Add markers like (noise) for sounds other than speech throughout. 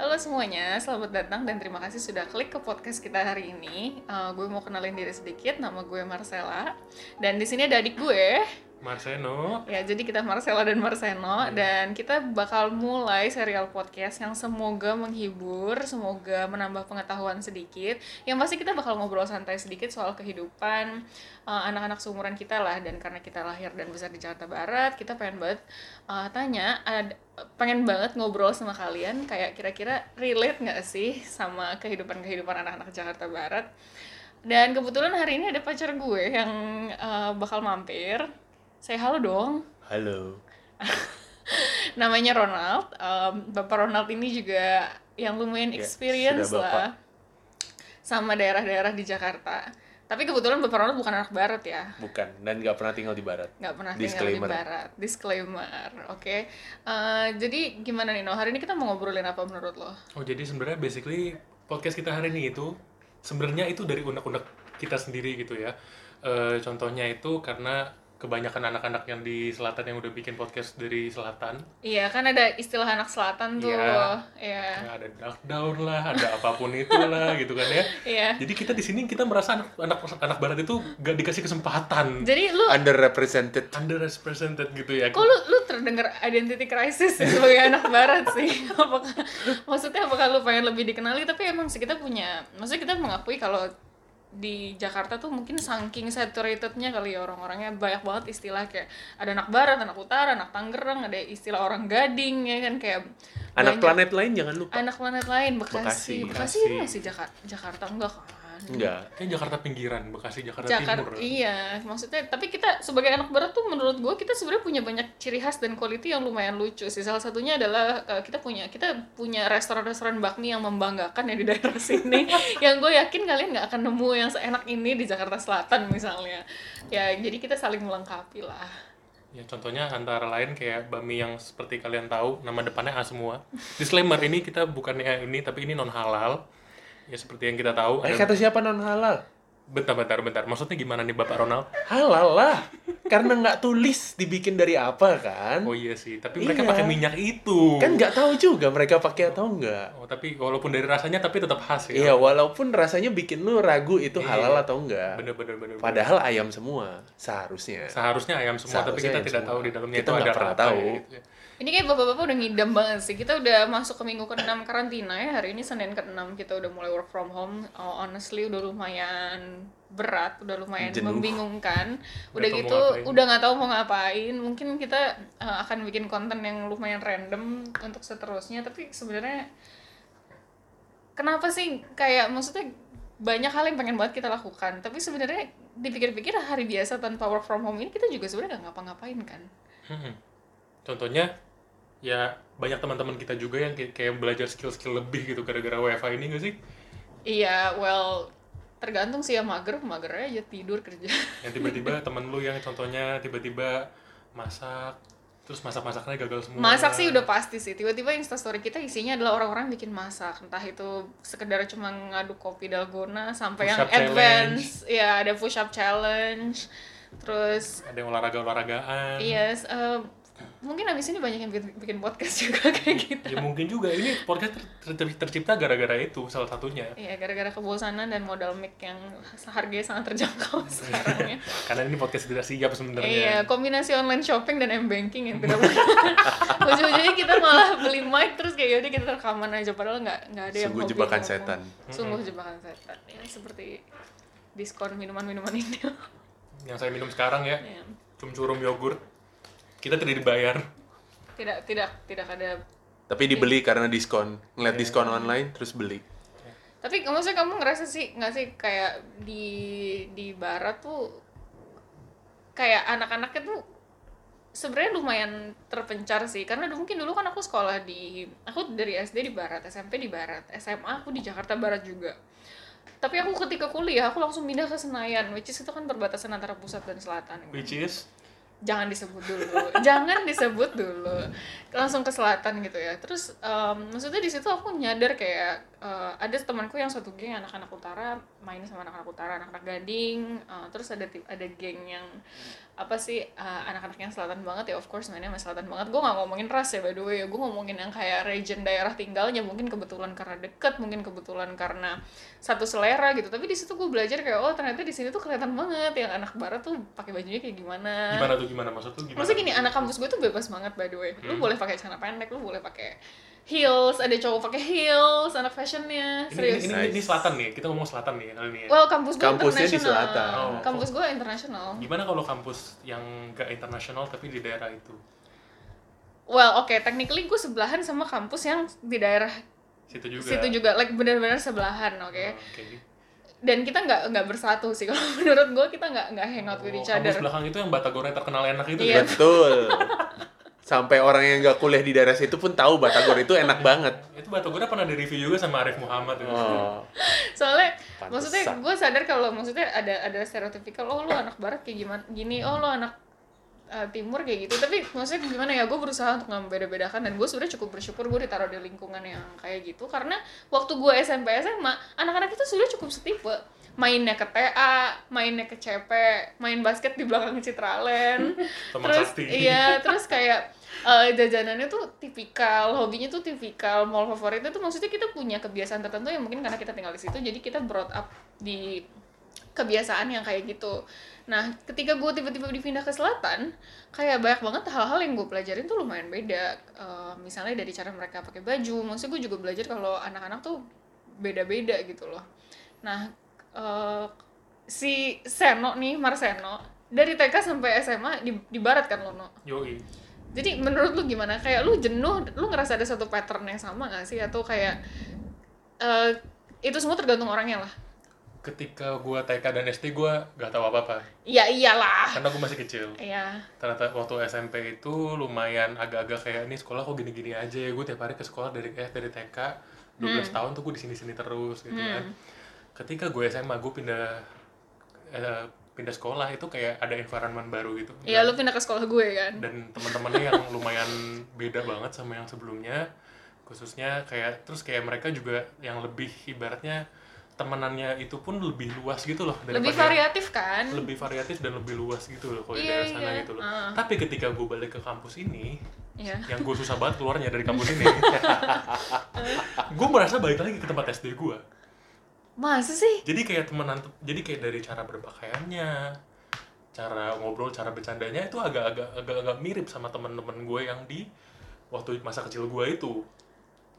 Halo semuanya, selamat datang dan terima kasih sudah klik ke podcast kita hari ini. Uh, gue mau kenalin diri sedikit, nama gue Marcella. Dan di sini ada adik gue, Marceno. Ya, jadi kita Marcella dan Marceno yeah. dan kita bakal mulai serial podcast yang semoga menghibur, semoga menambah pengetahuan sedikit. Yang pasti kita bakal ngobrol santai sedikit soal kehidupan uh, anak-anak seumuran kita lah dan karena kita lahir dan besar di Jakarta Barat, kita pengen banget uh, tanya ada pengen banget ngobrol sama kalian kayak kira-kira relate nggak sih sama kehidupan-kehidupan anak-anak Jakarta Barat. Dan kebetulan hari ini ada pacar gue yang uh, bakal mampir saya halo dong. Halo. (laughs) Namanya Ronald. Um, Bapak Ronald ini juga yang lumayan ya, experience lah sama daerah-daerah di Jakarta. Tapi kebetulan Bapak Ronald bukan anak barat ya. Bukan, dan nggak pernah tinggal di barat. Nggak pernah Disclaimer. tinggal di barat. Disclaimer, oke. Okay. Uh, jadi gimana nih, No? Hari ini kita mau ngobrolin apa menurut lo? Oh, jadi sebenarnya basically podcast kita hari ini itu sebenarnya itu dari unek-unek kita sendiri gitu ya. Uh, contohnya itu karena kebanyakan anak-anak yang di selatan yang udah bikin podcast dari selatan. Iya, kan ada istilah anak selatan tuh. Iya. Iya. Ya, ada down lah, ada apa pun itulah (laughs) gitu kan ya. Iya. Jadi kita di sini kita merasa anak anak anak barat itu gak dikasih kesempatan. Jadi lu underrepresented. Underrepresented gitu ya. Kok lu lu terdengar identity crisis sebagai (laughs) anak barat sih? Apakah maksudnya apakah lu pengen lebih dikenali tapi emang sih kita punya maksudnya kita mengakui kalau di Jakarta tuh mungkin saking saturatednya kali ya orang-orangnya banyak banget istilah kayak ada anak barat, anak utara, anak Tangerang, ada istilah orang Gading ya kan kayak anak banyak, planet lain jangan lupa. Anak planet lain Bekasi. Bekasi, Bekasi, Bekasi. masih Jakarta, Jakarta enggak kan? Enggak. Kayak Jakarta pinggiran, Bekasi Jakarta Jakar Timur. Iya, maksudnya tapi kita sebagai anak barat tuh menurut gue kita sebenarnya punya banyak ciri khas dan quality yang lumayan lucu sih. Salah satunya adalah uh, kita punya kita punya restoran-restoran bakmi yang membanggakan ya di daerah (laughs) sini. yang gue yakin kalian nggak akan nemu yang seenak ini di Jakarta Selatan misalnya. Ya, jadi kita saling melengkapi lah. Ya contohnya antara lain kayak bami yang seperti kalian tahu nama depannya A semua. Disclaimer ini kita bukannya ini tapi ini non halal ya seperti yang kita tahu. Eh, kata siapa non halal? Bentar, bentar, bentar. Maksudnya gimana nih Bapak Ronald? Halal lah. Karena nggak tulis dibikin dari apa kan? Oh iya sih. Tapi mereka iya. pakai minyak itu. Kan nggak tahu juga mereka pakai atau enggak. Oh tapi walaupun dari rasanya tapi tetap khas ya. Iya walaupun rasanya bikin lu ragu itu iya. halal atau enggak. Bener bener bener. Padahal bener. ayam semua seharusnya. Seharusnya ayam semua seharusnya tapi kita tidak semua. tahu di dalamnya kita itu ada pernah tahu. Gitu ya. Ini kayak bapak-bapak udah ngidam banget sih. Kita udah masuk ke minggu ke-6 karantina ya. Hari ini Senin ke-6 kita udah mulai work from home. Oh, honestly udah lumayan berat, udah lumayan Jenuh. membingungkan. Udah gak gitu udah nggak tahu mau ngapain. Mungkin kita uh, akan bikin konten yang lumayan random untuk seterusnya, tapi sebenarnya kenapa sih kayak maksudnya banyak hal yang pengen banget kita lakukan, tapi sebenarnya dipikir-pikir hari biasa tanpa work from home ini kita juga sebenarnya nggak ngapa-ngapain kan. Hmm. Contohnya ya banyak teman-teman kita juga yang kayak belajar skill-skill lebih gitu gara-gara WiFi ini gak sih? Iya, well tergantung sih ya mager, mager aja tidur kerja. (laughs) Yang tiba-tiba temen lu yang contohnya tiba-tiba masak terus masak-masaknya gagal semua. Masak sih udah pasti sih. Tiba-tiba instastory kita isinya adalah orang-orang bikin masak. Entah itu sekedar cuma ngaduk kopi dalgona sampai push yang advance. Ya, ada push up challenge. Terus ada yang olahraga-olahragaan. Yes, uh, mungkin abis ini banyak yang bikin, bikin podcast (laughs) juga kayak gitu. Ya mungkin juga ini podcast ter ter tercipta gara-gara itu salah satunya. Iya gara-gara kebosanan dan modal mic yang harganya sangat terjangkau (laughs) sekarang ya. Karena ini podcast tidak siap sebenarnya. Iya kombinasi online shopping dan m banking yang tidak (laughs) Ujung-ujungnya kita malah beli mic terus kayak yaudah kita rekaman aja padahal nggak nggak ada yang. Sungguh jebakan setan. Sungguh jebakan setan ya seperti diskon minuman-minuman ini. Yang saya minum sekarang ya. Yeah. Cum-curum yogurt kita tidak dibayar. Tidak tidak tidak ada tapi dibeli karena diskon. Ngeliat yeah. diskon online terus beli. Tapi maksudnya kamu ngerasa sih nggak sih kayak di di barat tuh kayak anak-anaknya tuh sebenarnya lumayan terpencar sih. Karena mungkin dulu kan aku sekolah di aku dari SD di barat SMP di barat SMA aku di Jakarta Barat juga. Tapi aku ketika kuliah aku langsung pindah ke Senayan which is itu kan perbatasan antara pusat dan selatan. Which is jangan disebut dulu. (laughs) Jangan disebut dulu. Langsung ke selatan gitu ya. Terus um, maksudnya di situ aku nyadar kayak uh, ada temanku yang satu geng anak-anak utara main sama anak-anak utara anak-anak gading uh, terus ada ada geng yang apa sih uh, anak-anak yang selatan banget ya of course mainnya sama selatan banget gue nggak ngomongin ras ya by the way gue ngomongin yang kayak region daerah tinggalnya mungkin kebetulan karena deket mungkin kebetulan karena satu selera gitu tapi di situ gue belajar kayak oh ternyata di sini tuh kelihatan banget yang anak barat tuh pakai bajunya kayak gimana Gimana tuh gimana maksud tuh gimana? Maksudnya gini, anak kampus gue tuh bebas banget by the way. Lu Hmm. boleh pakai celana pendek, lu boleh pakai heels, ada cowok pakai heels, anak fashionnya, Ini, serius. ini, ini, ini selatan nih, kita ngomong selatan nih kali ini ya. Well, kampus gue Kampusnya di selatan. Oh. Kampus gue internasional. Gimana kalau kampus yang gak internasional tapi di daerah itu? Well, oke, technically gue sebelahan sama kampus yang di daerah Situ juga. situ juga, like benar-benar sebelahan, oke. Oh, Oke. Dan kita nggak nggak bersatu sih (laughs) kalau menurut gue kita nggak nggak hangout with Oh, each kampus other. belakang itu yang batagornya terkenal enak itu Iya. kan? Betul. (laughs) Sampai orang yang nggak kuliah di daerah situ pun tahu Batagor itu enak banget. Itu batagornya pernah di review juga sama Arif Muhammad itu. Oh. soalnya Pantesan. maksudnya gue sadar kalau maksudnya ada ada stereotipikal oh lu anak barat kayak gimana gini oh lu anak uh, timur kayak gitu tapi maksudnya gimana ya gue berusaha untuk membeda-bedakan dan gue sebenarnya cukup bersyukur gue ditaruh di lingkungan yang kayak gitu karena waktu gue SMP SMA anak-anak itu sudah cukup setipe mainnya ke TA, mainnya ke CP, main basket di belakang Citraland, (laughs) Teman terus iya terus kayak eh, jajanannya tuh tipikal hobinya tuh tipikal mall favoritnya tuh maksudnya kita punya kebiasaan tertentu yang mungkin karena kita tinggal di situ jadi kita brought up di kebiasaan yang kayak gitu. Nah ketika gue tiba-tiba dipindah ke selatan kayak banyak banget hal-hal yang gue pelajarin tuh lumayan beda. Eh, misalnya dari cara mereka pakai baju maksudnya gue juga belajar kalau anak-anak tuh beda-beda gitu loh. Nah eh, si Seno nih Marseno dari TK sampai SMA di, di barat kan lo No? Yoi. Jadi menurut lu gimana? Kayak lu jenuh, lu ngerasa ada satu pattern yang sama gak sih? Atau kayak eh itu semua tergantung orangnya lah. Ketika gua TK dan SD gua gak tahu apa-apa. Iya iyalah. Karena gua masih kecil. Iya. Ternyata waktu SMP itu lumayan agak-agak kayak ini sekolah kok gini-gini aja. Gue tiap hari ke sekolah dari eh dari TK 12 tahun tuh gue di sini-sini terus gitu kan. Ketika gue SMA gue pindah eh, pindah sekolah itu kayak ada environment baru gitu. Iya lu pindah ke sekolah gue kan. dan teman-temannya yang lumayan beda banget sama yang sebelumnya khususnya kayak terus kayak mereka juga yang lebih ibaratnya temenannya itu pun lebih luas gitu loh Lebih variatif kan? lebih variatif dan lebih luas gitu loh kalau di Iya, daerah sana iya. gitu loh Ah. tapi ketika gue balik ke kampus ini Iya. yang gue susah banget keluarnya dari kampus (laughs) ini gue merasa balik lagi ke tempat SD gue Masa sih? jadi kayak temenan jadi kayak dari cara berpakaiannya cara ngobrol cara bercandanya itu agak-agak agak-agak mirip sama teman-teman gue yang di waktu masa kecil gue itu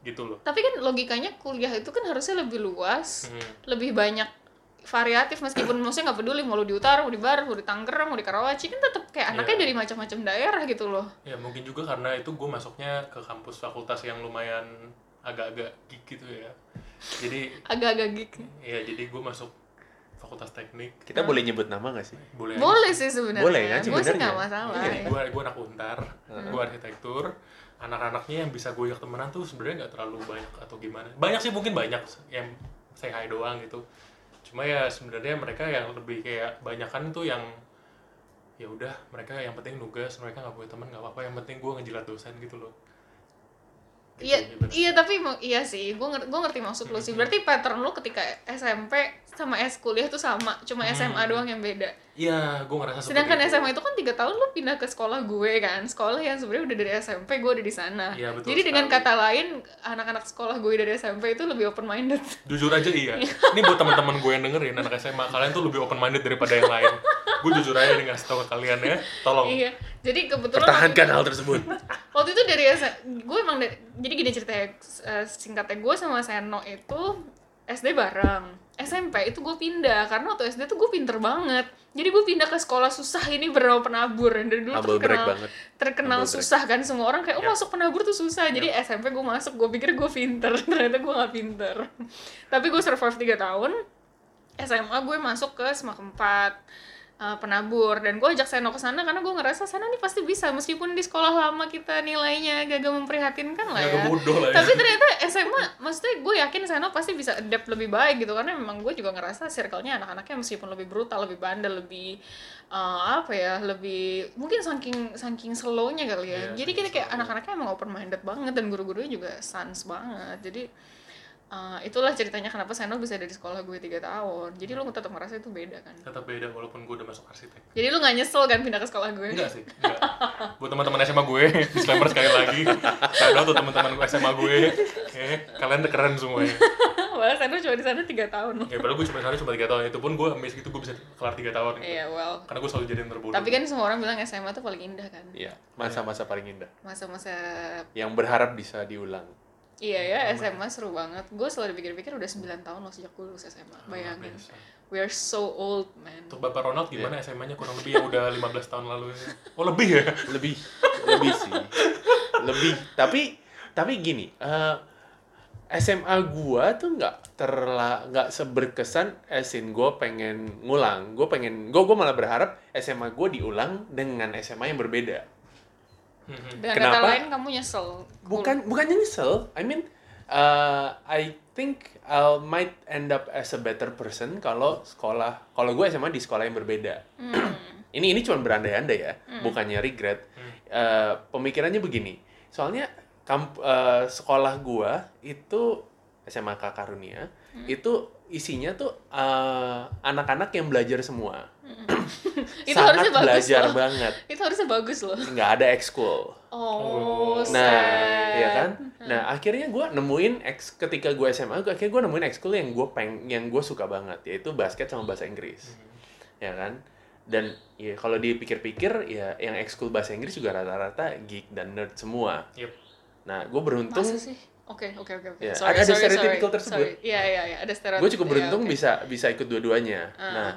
gitu loh Tapi kan logikanya kuliah itu kan harusnya lebih luas, Hmm. lebih banyak variatif meskipun maksudnya nggak peduli mau lu di utara, mau di barat, mau di Tangerang, mau di Karawaci kan tetap kayak anaknya Iya. dari macam-macam daerah gitu loh. ya mungkin juga karena itu gue masuknya ke kampus fakultas yang lumayan agak-agak gitu ya jadi Agak-agak geek. ya jadi gue masuk fakultas teknik Kita boleh nyebut nama nggak sih? boleh Boleh sih sebenarnya. Boleh kan Gue sih sebenarnya? nggak masalah. Iya, ya. gue gue anak untar, gue arsitektur. Anak-anaknya yang bisa gue ajak temenan tuh sebenarnya nggak terlalu banyak atau gimana. Banyak sih mungkin banyak yang say hi doang gitu. Cuma ya sebenarnya mereka yang lebih kayak banyakan tuh yang ya udah mereka yang penting nugas mereka nggak punya teman nggak apa-apa yang penting gue ngejilat dosen gitu loh Iya, gitu. iya tapi mau iya sih, gue ngerti, gue ngerti maksud lu sih. Berarti pattern lu ketika SMP sama S kuliah tuh sama, cuma SMA doang yang beda. iya gue ngerasa Sedangkan itu. SMA itu kan tiga tahun lu pindah ke sekolah gue kan, sekolah yang sebenarnya udah dari SMP gue udah di sana. Iya, betul Jadi dengan sekali. kata lain, anak-anak sekolah gue dari SMP itu lebih open minded. (laughs) jujur aja iya ini buat teman-teman gue yang dengerin anak SMA kalian tuh lebih open minded daripada yang lain gue jujur aja nih ngasih tau ke kalian ya tolong iya. Jadi kebetulan Pertahankan hal tersebut. (laughs) waktu itu dari gue emang dari, jadi gini ceritanya eh, singkatnya gue sama Seno itu SD bareng. SMP itu gue pindah karena waktu SD tuh gue pinter banget. Jadi gue pindah ke sekolah susah ini bernama penabur. Dan dari dulu brag terkenal terkenal brag. susah kan semua orang kayak oh Ya. masuk penabur tuh susah. Jadi SMP gue masuk gue pikir gue pinter. (laughs) Ternyata gue gak pinter. Tapi gue survive 3 tahun SMA gue masuk ke semak 4 uh, penabur. Dan gue ajak Seno ke sana karena gue ngerasa sana nih pasti bisa meskipun di sekolah lama kita nilainya agak memprihatinkan lah ya. bodoh lah ya. tapi ternyata SMA maksudnya gue yakin Seno pasti bisa adapt lebih baik gitu karena memang gue juga ngerasa circle-nya anak-anaknya meskipun lebih brutal lebih bandel lebih uh, apa ya lebih mungkin saking saking slow-nya kali ya. Iya, jadi kita kayak anak-anaknya emang open minded banget dan guru-gurunya juga sans banget. Jadi Uh, itulah ceritanya kenapa Seno bisa dari sekolah gue tiga tahun. Jadi lu tetap merasa itu beda kan? Tetap beda walaupun gue udah masuk arsitek. Jadi lu nggak nyesel kan pindah ke sekolah gue? Enggak sih enggak. Buat teman-teman SMA gue disclaimer sekali lagi. Out tuh teman-teman SMA gue. Eh, kalian udah keren semuanya. (laughs) Wah, Seno cuma di sana tiga tahun. Ya padahal gue cuma sana cuma tiga tahun. Itu pun gue miss gitu gue bisa kelar tiga tahun gitu. Iya, well. karena gue selalu jadi yang terbodoh Tapi kan semua orang bilang SMA tuh paling indah kan. Iya, masa-masa paling indah. Masa-masa Yang berharap bisa diulang. Iya ya, SMA seru banget. Gue selalu dipikir-pikir udah 9 tahun loh sejak gue lulus SMA. Bayangin. biasa. We are so old, man. untuk bapak Ronald gimana SMA-nya kurang lebih yang udah 15 tahun lalu ya? oh lebih ya (laughs) Lebih, lebih sih. Lebih. Tapi tapi gini, eh, SMA gua tuh nggak terla nggak seberkesan esin gue pengen ngulang gue pengen gue gue malah berharap SMA gue diulang dengan SMA yang berbeda Mhm. Dengan Kenapa? kata lain kamu nyesel. bukan bukannya nyesel I mean uh, I think I might end up as a better person kalau sekolah kalau gue SMA di sekolah yang berbeda Hmm. (clears throat) ini ini cuma berandai-andai ya bukannya regret Uh, pemikirannya begini soalnya kamp, uh, sekolah gua itu SMA Karunia itu isinya tuh uh, anak-anak yang belajar semua (coughs) Itu sangat harusnya bagus belajar loh. banget Itu harusnya bagus loh. nggak ada ekskul Oh, Nah, sad. ya kan? Nah, akhirnya gue nemuin eks ketika gue SMA, gua, akhirnya gue nemuin ekskul yang gue peng yang gue suka banget, yaitu basket sama bahasa Inggris, ya kan? Dan ya kalau dipikir-pikir, ya yang ekskul bahasa Inggris juga rata-rata geek dan nerd semua. Yep. Nah, gue beruntung, Masa sih? Oke, oke, oke. Ya, ada sorry, tersebut. Iya, iya, iya, ada stereotip. gue cukup beruntung oke. bisa bisa ikut dua-duanya. Ah. Nah,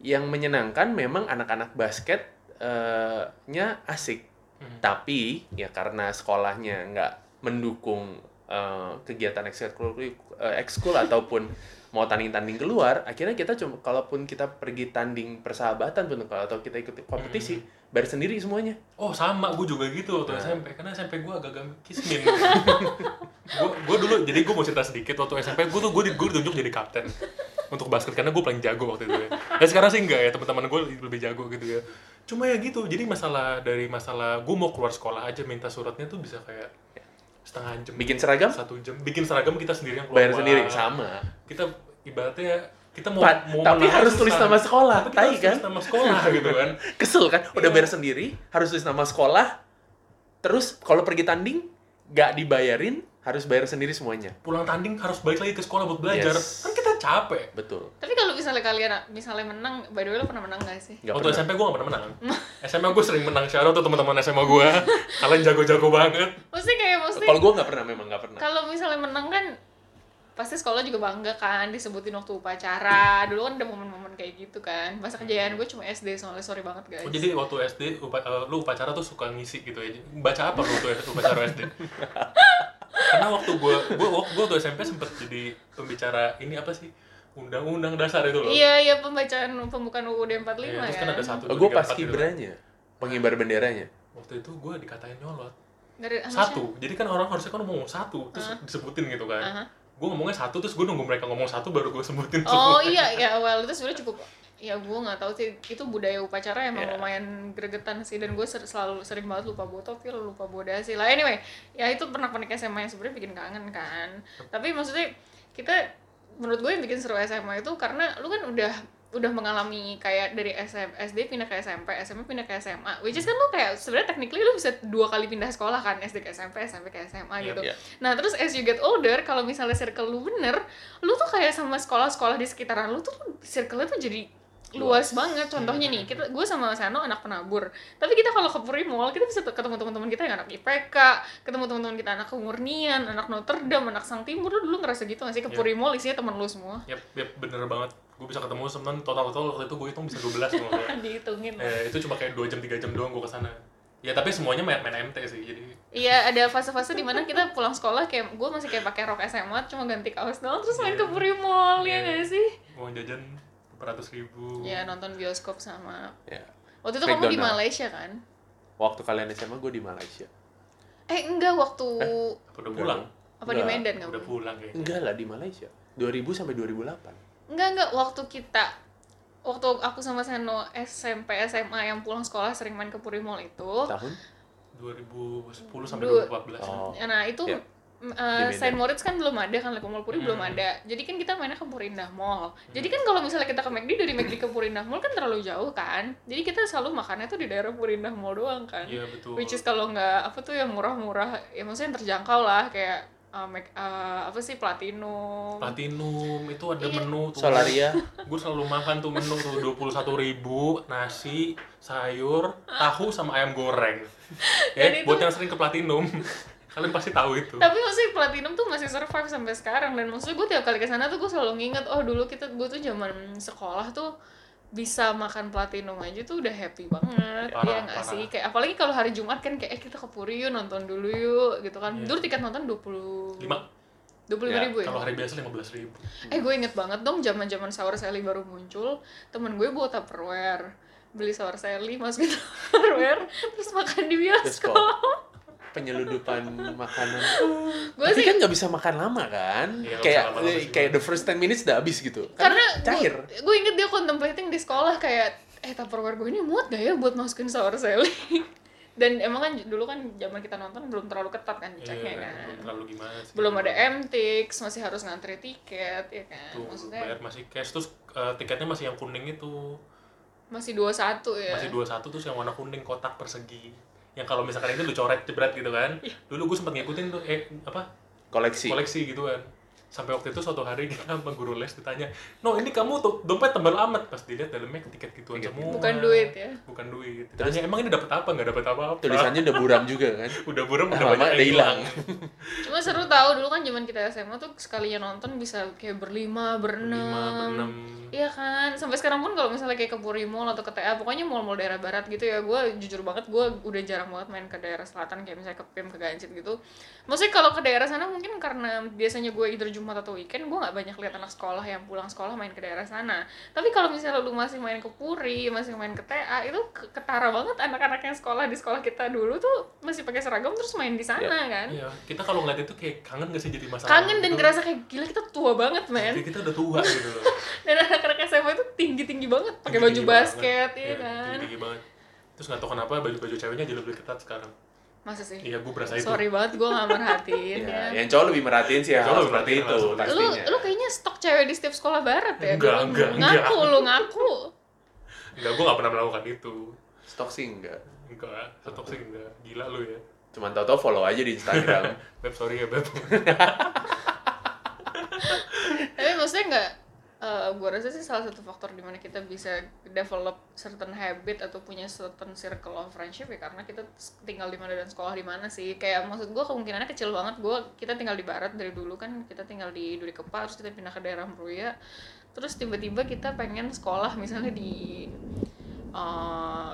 yang menyenangkan memang anak-anak basket eh, nya asik, Hmm. tapi ya karena sekolahnya nggak mendukung eh, kegiatan ekskul eh, ekskul ataupun mau tanding-tanding keluar, akhirnya kita cuma kalaupun kita pergi tanding persahabatan pun atau kita ikut kompetisi, bayar sendiri semuanya. Oh sama, gue juga gitu waktu Nah. SMP Karena SMP gue agak-agak kismin gue, gue dulu, jadi gue mau cerita sedikit Waktu SMP gue tuh, gue, gue ditunjuk jadi kapten Untuk basket, karena gue paling jago waktu itu ya. Dan sekarang sih enggak ya, teman-teman gue lebih jago gitu ya. Cuma ya gitu, jadi masalah dari masalah Gue mau keluar sekolah aja, minta suratnya tuh bisa kayak setengah jam Bikin seragam? Satu jam, bikin seragam kita sendiri yang keluar Bayar sendiri sama. Kita ibaratnya, kita mau, Pa- mau tapi harus tulis nama sekolah, Tapi kita tai harus kan? tulis nama sekolah (laughs) gitu kan Kesel kan? Udah Iya. bayar sendiri, harus tulis nama sekolah. Terus kalau pergi tanding nggak dibayarin, harus bayar sendiri semuanya. pulang tanding harus balik lagi ke sekolah buat belajar Yes. kan kita capek Betul. Misalnya kalian misalnya menang, by the way lo pernah menang gak sih? Nggak waktu pernah. SMP gue gak pernah menang. (laughs) SMA gue sering menang shout out tuh teman-teman SMA gue (laughs) kalian jago-jago banget. Maksudnya kayak maksudnya Kalau gue nggak pernah, memang nggak pernah. kalau misalnya menang kan pasti sekolah juga bangga kan disebutin waktu upacara. Dulu kan ada momen-momen kayak gitu kan. Masa kejayaan gue cuma SD soalnya sorry banget guys. Oh, jadi waktu SD upa, eh, lu upacara tuh suka ngisi gitu ya? Baca apa lu waktu upacara SD (laughs) karena waktu gue gue gue waktu SMP sempet jadi pembicara ini apa sih undang-undang dasar itu loh. Iya iya pembacaan pembukaan UUD 45 Iya, terus kan, kan ada satu Oh, gue pas kibranya, pengibar benderanya. waktu itu gue dikatain nyolot. Dari satu. Jadi kan orang harusnya kan ngomong satu terus disebutin gitu kan. Gue ngomongnya satu terus gue nunggu mereka ngomong satu baru gue sebutin Oh semua. iya (laughs) ya well itu sebenarnya cukup ya gue nggak tahu sih itu budaya upacara emang Iya. lumayan gregetan sih dan gue ser- selalu sering banget lupa botopil lupa bodasi lah anyway ya itu pernah pernik SMA yang sebenarnya bikin kangen kan. Tapi maksudnya kita menurut gue yang bikin seru SMA itu karena lu kan udah udah mengalami kayak dari SM, SD pindah ke SMP, SMP pindah ke SMA, which is kan lu kayak sebenarnya technically lu bisa dua kali pindah sekolah kan SD ke SMP, SMP ke SMA Iya, gitu. iya. Nah terus as you get older, kalau misalnya circle lu bener, lu tuh kayak sama sekolah-sekolah di sekitaran lu tuh circle-nya tuh jadi luas banget contohnya nih kita gue sama Sano anak penabur tapi kita kalau ke Puri Mall kita bisa ketemu teman-teman kita yang anak IPK ketemu teman-teman kita anak kemurnian anak Notre Dame anak Sang Timur lu dulu ngerasa gitu gak sih ke Iya. Puri Mall isinya teman lu semua Yap, yap, bener banget. Gue bisa ketemu teman total-total waktu itu gue hitung bisa 12 kalau nggak salah. dihitungin eh, itu cuma kayak 2 jam 3 jam doang gue ke sana. Ya tapi semuanya main, main MT sih. Jadi Iya, ada fase-fase di mana kita pulang sekolah kayak gue masih kayak pakai rok SMA, cuma ganti kaos doang terus main Iya. ke Puri Mall ya Iya. gak sih? mau jajan ratus ribu. Ya nonton bioskop sama. Ya. Waktu itu kamu di. Malaysia kan? Waktu kalian SMA, gue di Malaysia. Eh enggak waktu Apa udah pulang? apa di Enggak. Medan Udah kamu? pulang kayaknya. Enggak lah di Malaysia. 2000 sampai 2008. Enggak enggak waktu kita waktu aku sama Seno SMP SMA yang pulang sekolah sering main ke Puri Mall itu. Tahun? 2010 sampai Dua- 2014. Oh. Nah, itu Iya. Eh, Medan. Saint Moritz kan belum ada kan Leko Mall Puri belum Hmm. ada jadi kan kita mainnya ke Purindah Mall jadi kan kalau misalnya kita ke McD dari McD ke Purindah Mall kan terlalu jauh kan jadi kita selalu makannya tuh di daerah Purindah Mall doang kan Iya betul. which is kalau nggak apa tuh yang murah-murah ya maksudnya yang terjangkau lah kayak uh, Mac- uh, apa sih Platinum Platinum itu ada Iya. menu tuh. Solaria. Gue selalu makan tuh menu tuh dua puluh satu ribu nasi, sayur, tahu sama ayam goreng. (laughs) Ya, itu- buat yang sering ke Platinum, kalian pasti tahu itu. tapi maksudnya platinum tuh masih survive sampai sekarang dan maksudnya gue tiap kali ke sana tuh gue selalu nginget oh dulu kita gue tuh zaman sekolah tuh bisa makan platinum aja tuh udah happy banget Parah, ya nggak sih kayak apalagi kalau hari Jumat kan kayak eh kita ke Puri yuk nonton dulu yuk gitu kan Iya. dulu tiket nonton dua puluh Lima. dua puluh Ya, ribu ya Kalau hari biasa lima belas ribu. eh gue inget banget dong zaman zaman sour sally baru muncul temen gue bawa tupperware beli sour sally masukin (laughs) tupperware terus makan di Bioskop. Penyeludupan makanan. gue Tapi sih kan nggak bisa makan lama kan? Iya, kayak bisa lama-lama sih, kayak the first 10 minutes udah habis gitu. karena cair. gue, inget dia contemplating di sekolah kayak eh tupperware gue ini muat gak ya buat masukin sour sally (laughs) dan emang kan dulu kan zaman kita nonton belum terlalu ketat kan ceknya Iya, kan belum terlalu gimana sih. belum ada MTX masih harus ngantri tiket ya kan Tuh, maksudnya bayar masih cash terus eh, tiketnya masih yang kuning itu. masih dua satu ya Masih 21 terus yang warna kuning kotak persegi. Yang kalau misalkan itu lu coret jebret gitu kan. Iya. Dulu gue sempat ngikutin tuh eh apa? Koleksi. koleksi gitu kan sampai waktu itu suatu hari (laughs) kita sama guru les ditanya no ini kamu tuh dompet tebal amat. Pas dilihat dalamnya tiket gituan Tiket semua. Bukan duit ya? Bukan duit. Terus- Ditanya, emang ini dapat apa? Nggak dapat apa apa Tulisannya udah buram juga kan? (laughs) udah buram udah Lama banyak udah hilang. (laughs) cuma seru tahu dulu kan zaman kita SMA tuh sekalinya nonton bisa kayak berlima lima berenam. Enam Iya kan, sampai sekarang pun kalau misalnya kayak ke Puri Mall atau ke TA, pokoknya mall-mall daerah barat gitu ya, gue jujur banget gue udah jarang banget main ke daerah selatan kayak misalnya ke PIM, ke Gancit gitu. Maksudnya kalau ke daerah sana mungkin karena biasanya gue either Jumat atau weekend, gue nggak banyak lihat anak sekolah yang pulang sekolah main ke daerah sana. Tapi kalau misalnya lu masih main ke Puri, masih main ke TA, itu ke- ketara banget anak-anak yang sekolah di sekolah kita dulu tuh masih pakai seragam terus main di sana kan. iya kita kalau ngeliat itu kayak kangen gak sih jadi masalah Kangen dan ngerasa kayak gila kita tua banget men. Kayak kita udah tua gitu loh (laughs) dan anak-anak SMA itu tinggi-tinggi banget pakai baju basket banget. ya kan tinggi banget terus nggak tahu kenapa baju-baju ceweknya jadi lebih ketat sekarang masa sih? Iya gue berasa itu. Sorry banget gue gak merhatiin Ya, ya, yang cowok lebih merhatiin sih Cowok hal lebih seperti merhatiin itu hal seperti lu pastinya. lu kayaknya stok cewek di setiap sekolah barat ya? Enggak, enggak, ngaku lu ngaku. Enggak gue nggak pernah melakukan itu. Stok sih enggak. enggak tetap sih enggak. Gila lu ya. Cuman tau-tau follow aja di Instagram. (laughs) Beb sorry ya Beb. Tapi maksudnya nggak eh gue rasa sih salah satu faktor di mana kita bisa develop certain habit atau punya certain circle of friendship ya karena kita tinggal di mana dan sekolah di mana sih. Kayak maksud gue kemungkinannya kecil banget gue kita tinggal di barat dari dulu kan kita tinggal di Duri Kepa terus kita pindah ke daerah Meruya terus tiba-tiba kita pengen sekolah misalnya di eh,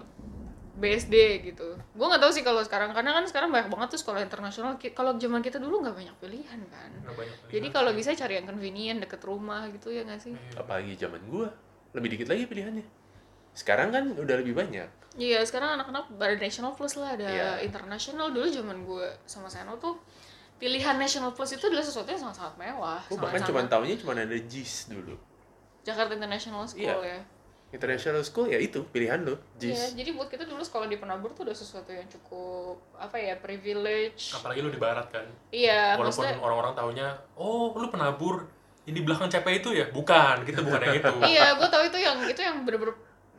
BSD gitu gue nggak tahu sih kalau sekarang karena kan sekarang banyak banget tuh sekolah internasional kalau zaman kita dulu nggak banyak pilihan kan Nggak banyak jadi pilihan kalau sih. bisa cari yang convenient deket rumah gitu ya nggak sih Iya. Apalagi zaman gua. Lebih dikit lagi pilihannya. Sekarang kan udah lebih banyak. Iya sekarang anak-anak ada national plus lah ada Iya. international dulu zaman gue sama Seno tuh pilihan national plus itu adalah sesuatu yang sangat-sangat mewah Gua bahkan cuma taunya cuma ada JIS dulu. Jakarta International School Iya. ya International School ya itu pilihan lo, Iya, JIS. jadi buat kita dulu sekolah di Penabur tuh udah sesuatu yang cukup apa ya privilege. apalagi lu di barat kan Iya, walaupun maksudnya orang-orang taunya oh lu penabur yang di belakang CP itu ya bukan kita bukan yang itu (laughs) iya, gue tahu itu yang itu yang bener-bener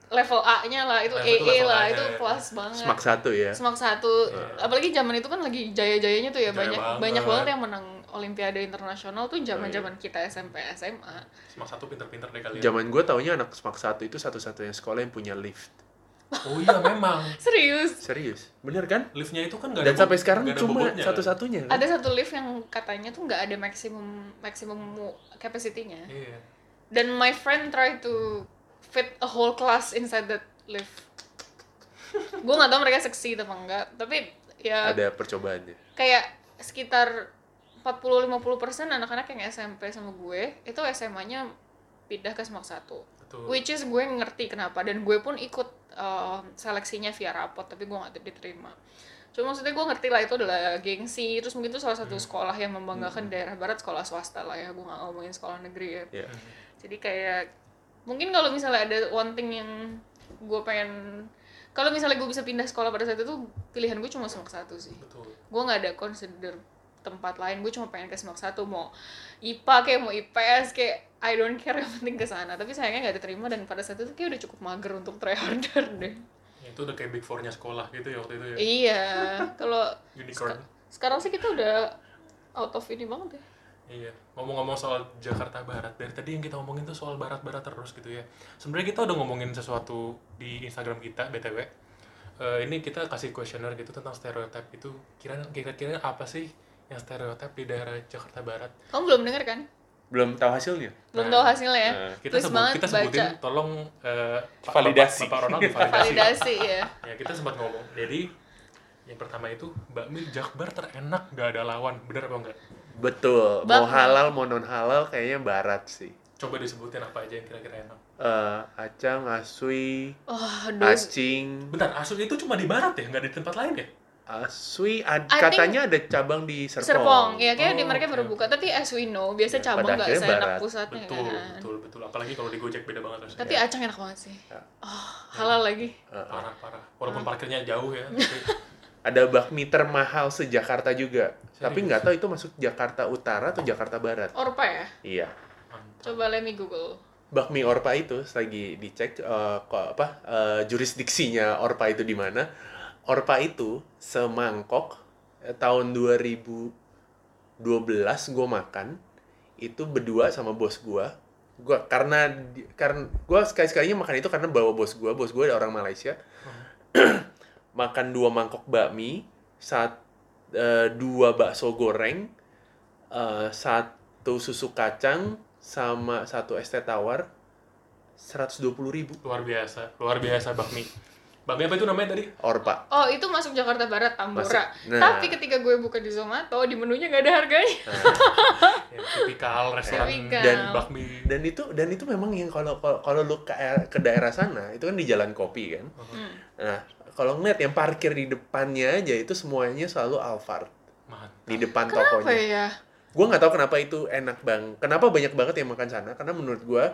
level A-nya lah, itu Nah, AA level lah, A-nya, itu ya. kelas banget. Semak satu ya. Semak satu. Apalagi zaman itu kan lagi jaya-jayanya tuh ya Jaya banyak banget. banyak banget yang menang Olimpiade internasional tuh zaman-zaman kita SMP SMA. semak satu pinter-pinter deh kalian Zaman gua taunya anak Semak satu itu satu-satunya sekolah yang punya lift. oh iya memang (laughs) Serius. Serius. Bener kan? liftnya itu kan nggak Dan ada sampai bo- sekarang ada cuma satu-satunya. kan? Ada satu lift yang katanya tuh nggak ada maksimum maksimum mu- capacity-nya. iya Dan my friend try to fit a whole class inside that lift. (laughs) gue nggak tahu mereka seksi atau enggak, tapi ya Ada percobaannya. kayak sekitar 40-50% anak-anak yang SMP sama gue itu SMA-nya pindah ke Semak 1 betul. Which is gue ngerti kenapa dan gue pun ikut uh, seleksinya via rapot tapi gue gak diterima. Cuma maksudnya gue ngerti lah itu adalah gengsi terus mungkin itu salah satu sekolah yang membanggakan daerah barat sekolah swasta lah ya gue gak ngomongin sekolah negeri ya. Ya. jadi kayak mungkin kalau misalnya ada one thing yang gue pengen kalau misalnya gue bisa pindah sekolah pada saat itu pilihan gue cuma semak satu sih. Betul. Gue nggak ada consider tempat lain gue cuma pengen ke SMAK satu mau IPA kayak mau IPS kayak I don't care yang penting ke sana tapi sayangnya nggak diterima dan pada saat itu kayak udah cukup mager untuk try harder deh itu udah kayak big four-nya sekolah gitu ya waktu itu ya iya (laughs) kalau unicorn sekarang sih kita udah out of ini banget ya Iya, ngomong-ngomong soal Jakarta Barat, dari tadi yang kita ngomongin tuh soal barat-barat terus gitu ya. Sebenarnya kita udah ngomongin sesuatu di Instagram kita, BTW. Eh, ini kita kasih kuesioner gitu tentang stereotip itu. Kira- Kira-kira apa sih yang stereotip di daerah Jakarta Barat? kamu belum denger kan Belum tahu hasilnya. belum Nah, tahu hasilnya ya nah, Kita, Please sebut, banget kita sebutin, baca tolong eh, Pak- Validasi. Bapak, Bapak Ronald divalidasi. (laughs) validasi ya ya, kita sempat ngomong. Jadi, yang pertama itu, bakmi Jakbar terenak, gak ada lawan. Bener apa enggak? Betul. Bakmi. Mau halal mau non halal kayaknya barat sih. Coba disebutin apa aja yang kira-kira enak. Eh, acang, asui, oh aduh acing, Bentar, Asus itu cuma di barat ya? Nggak di tempat lain ya? Asui ad- I katanya ada cabang di Serpong. Serpong, ya kayak di Oh, mereka oke, baru buka. Tapi as we know, biasa Ya, cabang nggak seenak barat. pusatnya Betul, kan. betul, betul. Apalagi kalau di Gojek beda banget rasanya. Tapi acang enak banget sih. Ya. Oh, halal lagi. Eh, eh. parah parah walaupun parkirnya jauh ya (laughs) tapi Ada bakmi termahal se-Jakarta juga. Tapi Serius? nggak tahu itu masuk Jakarta Utara atau Jakarta Barat. Orpa ya? Iya. mantap. Coba let me google. Bakmi Orpa itu lagi dicek eh, kok apa eh, jurisdiksinya Orpa itu di mana. Orpa itu semangkok eh, tahun 2012 gue makan itu berdua sama bos gue. Gua karena karena gue sekali sekalinya makan itu karena bawa bos gue. Bos gue ada orang Malaysia. (clears throat) makan dua mangkok bakmi, saat eh, dua bakso goreng, eh, satu susu kacang, sama satu es teh tawar, seratus dua puluh ribu. luar biasa luar biasa bakmi bakmi apa itu namanya tadi Orpa. Oh, itu masuk Jakarta Barat, Tambora. Masuk. Nah. Tapi ketika gue buka di Zomato, di menunya nggak ada harganya. ya, tipikal restoran Tipikal. Dan- bakmi Dan itu dan itu memang yang kalau kalau, kalau lu ke, ke daerah sana itu kan di jalan kopi kan. Hmm. Nah kalau ngeliat yang parkir di depannya aja itu semuanya selalu Alphard mantap di depan Kenapa tokonya. ya? Gue nggak tahu kenapa itu enak bang. Kenapa banyak banget yang makan sana? Karena menurut gue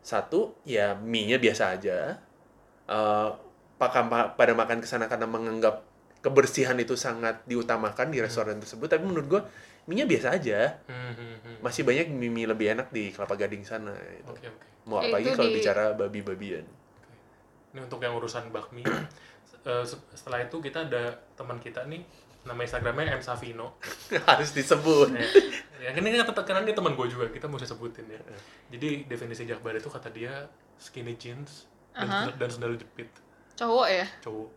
satu ya mie-nya biasa aja. Eh, pada makan ke sana karena menganggap kebersihan itu sangat diutamakan di restoran tersebut. Tapi menurut gue mie-nya biasa aja. Hmm, hmm, hmm. Masih banyak mie, mie lebih enak di Kelapa Gading sana. Gitu. oke oke Mau Ya, apalagi itu kalau di- bicara babi-babian. ini untuk yang urusan bakmi (clears throat) Eh, se- setelah itu kita ada teman kita nih nama instagramnya M Savino (laughs) Harus disebut. ya, ya kan ini kata karena dia teman gue juga kita mesti sebutin ya jadi definisi Jakbar itu kata dia skinny jeans dan, Aha. dan sendal jepit Cowok ya? cowok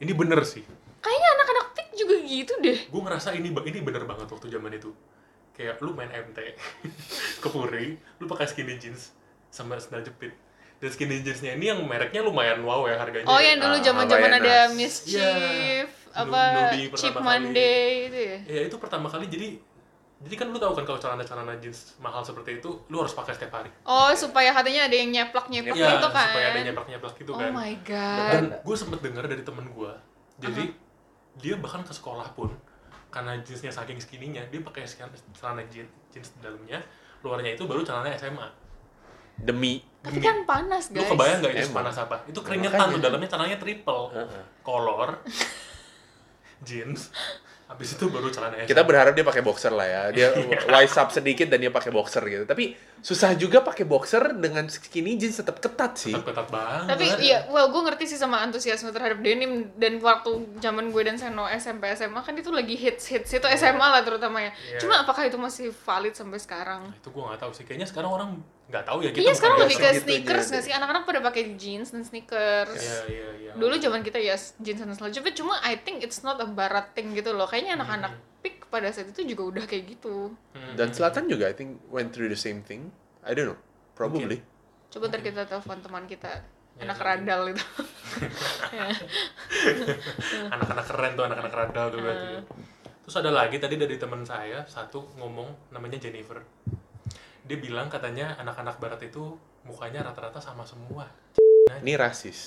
ini bener sih Kayaknya anak-anak pik juga gitu deh. gue ngerasa ini ini bener banget waktu zaman itu kayak lu main MT (laughs) ke Puri lu pakai skinny jeans sama sandal jepit dan skinny jeansnya ini yang mereknya lumayan wow ya harganya Oh, ya. yang dulu Ah, zaman-zaman Havaianas. ada Iya. mischief, apa Nudi pertama Cheap kali. Monday itu ya. ya itu pertama kali jadi jadi kan lu tahu kan kalau celana-celana jeans mahal seperti itu lu harus pakai setiap hari Oh, supaya katanya ada yang nyeplak-nyeplak ya gitu kan. supaya ada nyeplak-nyeplak gitu Oh kan my dan god. gue sempet dengar dari temen gue jadi dia bahkan ke sekolah pun karena jeansnya saking skinny-nya dia pakai celana jeans, jeans di dalamnya luarnya itu baru celana SMA Demi. Tapi kan panas, lu guys. kebayang nggak itu Emang. panas apa itu keringetan tuh dalamnya celananya triple Heeh. kolor jeans habis itu baru celana Kita berharap dia pakai boxer lah ya. Dia (laughs) wise up sedikit dan dia pakai boxer gitu. Tapi susah juga pakai boxer dengan skinny jeans tetap ketat sih. tetap ketat banget Tapi iya, well gue ngerti sih sama antusiasme terhadap denim dan waktu zaman gue dan Seno SMP SMA kan itu lagi hits hits itu SMA lah terutama ya. Iya. Cuma apakah itu masih valid sampai sekarang? Nah, itu gue nggak tahu sih kayaknya sekarang orang nggak tahu ya kita Iya bukan sekarang lebih ke gitu sneakers nggak sih? Anak-anak pada pakai jeans dan sneakers. iya iya iya Dulu zaman kita ya jeans dan sneakers. Tapi cuma I think it's not a barat thing gitu loh. Kayaknya anak-anak pik pada saat itu juga udah kayak gitu. Hmm. Dan selatan juga I think went through the same thing. I don't know. Probably. Coba ntar kita telepon teman kita Ya, anak ya. radal itu. (laughs) anak-anak keren tuh anak-anak radal tuh berarti ya. terus ada lagi tadi dari teman saya satu ngomong namanya Jennifer dia bilang katanya anak-anak barat itu mukanya rata-rata sama semua Ini rasis.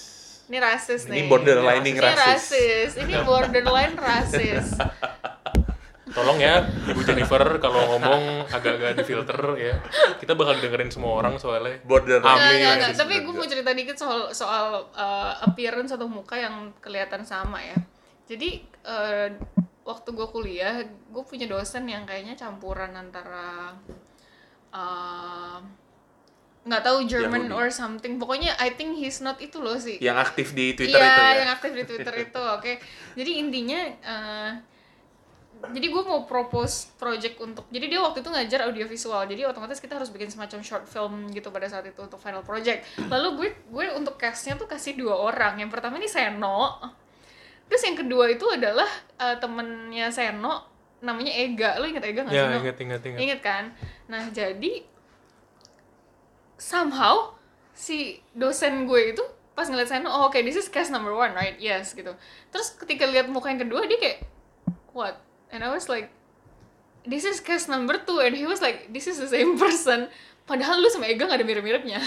Ini rasis nih. Ini borderlining Ini rasis. rasis. Ini borderline rasis. (laughs) tolong ya ibu Jennifer kalau ngomong agak-agak difilter ya kita bakal dengerin semua orang soalnya Borderline Nggak, Amin. nggak, nggak. rasis Tapi gue mau cerita dikit soal soal uh, appearance atau muka yang kelihatan sama ya. Jadi uh, waktu gue kuliah gue punya dosen yang kayaknya campuran antara uh, nggak tahu German Yahudi. or something pokoknya I think he's not itu loh sih Yang aktif di Twitter Iya, itu ya. yang aktif di Twitter (laughs) itu, oke. Jadi intinya, eh, jadi gue mau propose project untuk, jadi dia waktu itu ngajar audiovisual, jadi otomatis kita harus bikin semacam short film gitu pada saat itu untuk final project. Lalu gue gue untuk castnya tuh kasih dua orang. Yang pertama ini Seno, terus yang kedua itu adalah eh, temennya Seno, namanya Ega. Lo inget Ega nggak Ya, sih? Ingat ingat ingat. Ingat kan? Nah, jadi somehow si dosen gue itu pas ngeliat saya, oh oke, this is case number one, right? Yes, gitu. Terus ketika lihat muka yang kedua, dia kayak, what? And I was like, this is case number two, and he was like, this is the same (laughs) person. Padahal lu sama Ega gak ada mirip-miripnya.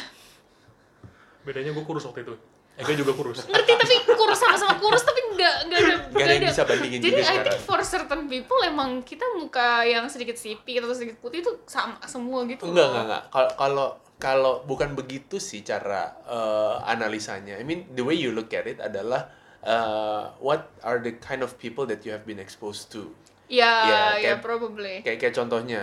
Bedanya gue kurus waktu itu. Ega juga kurus. Ngerti, tapi kurus sama-sama kurus, tapi nggak nggak ada Gak ada yang bisa bandingin Jadi I think for certain people emang kita muka yang sedikit sipit atau sedikit putih itu sama semua gitu. Enggak, enggak, enggak. Kalau kalau kalau bukan begitu sih cara eh, analisanya. I mean, the way you look at it adalah eh, what are the kind of people that you have been exposed to. Ya, Ya, ya, kayak- probably. Kayak kayak contohnya,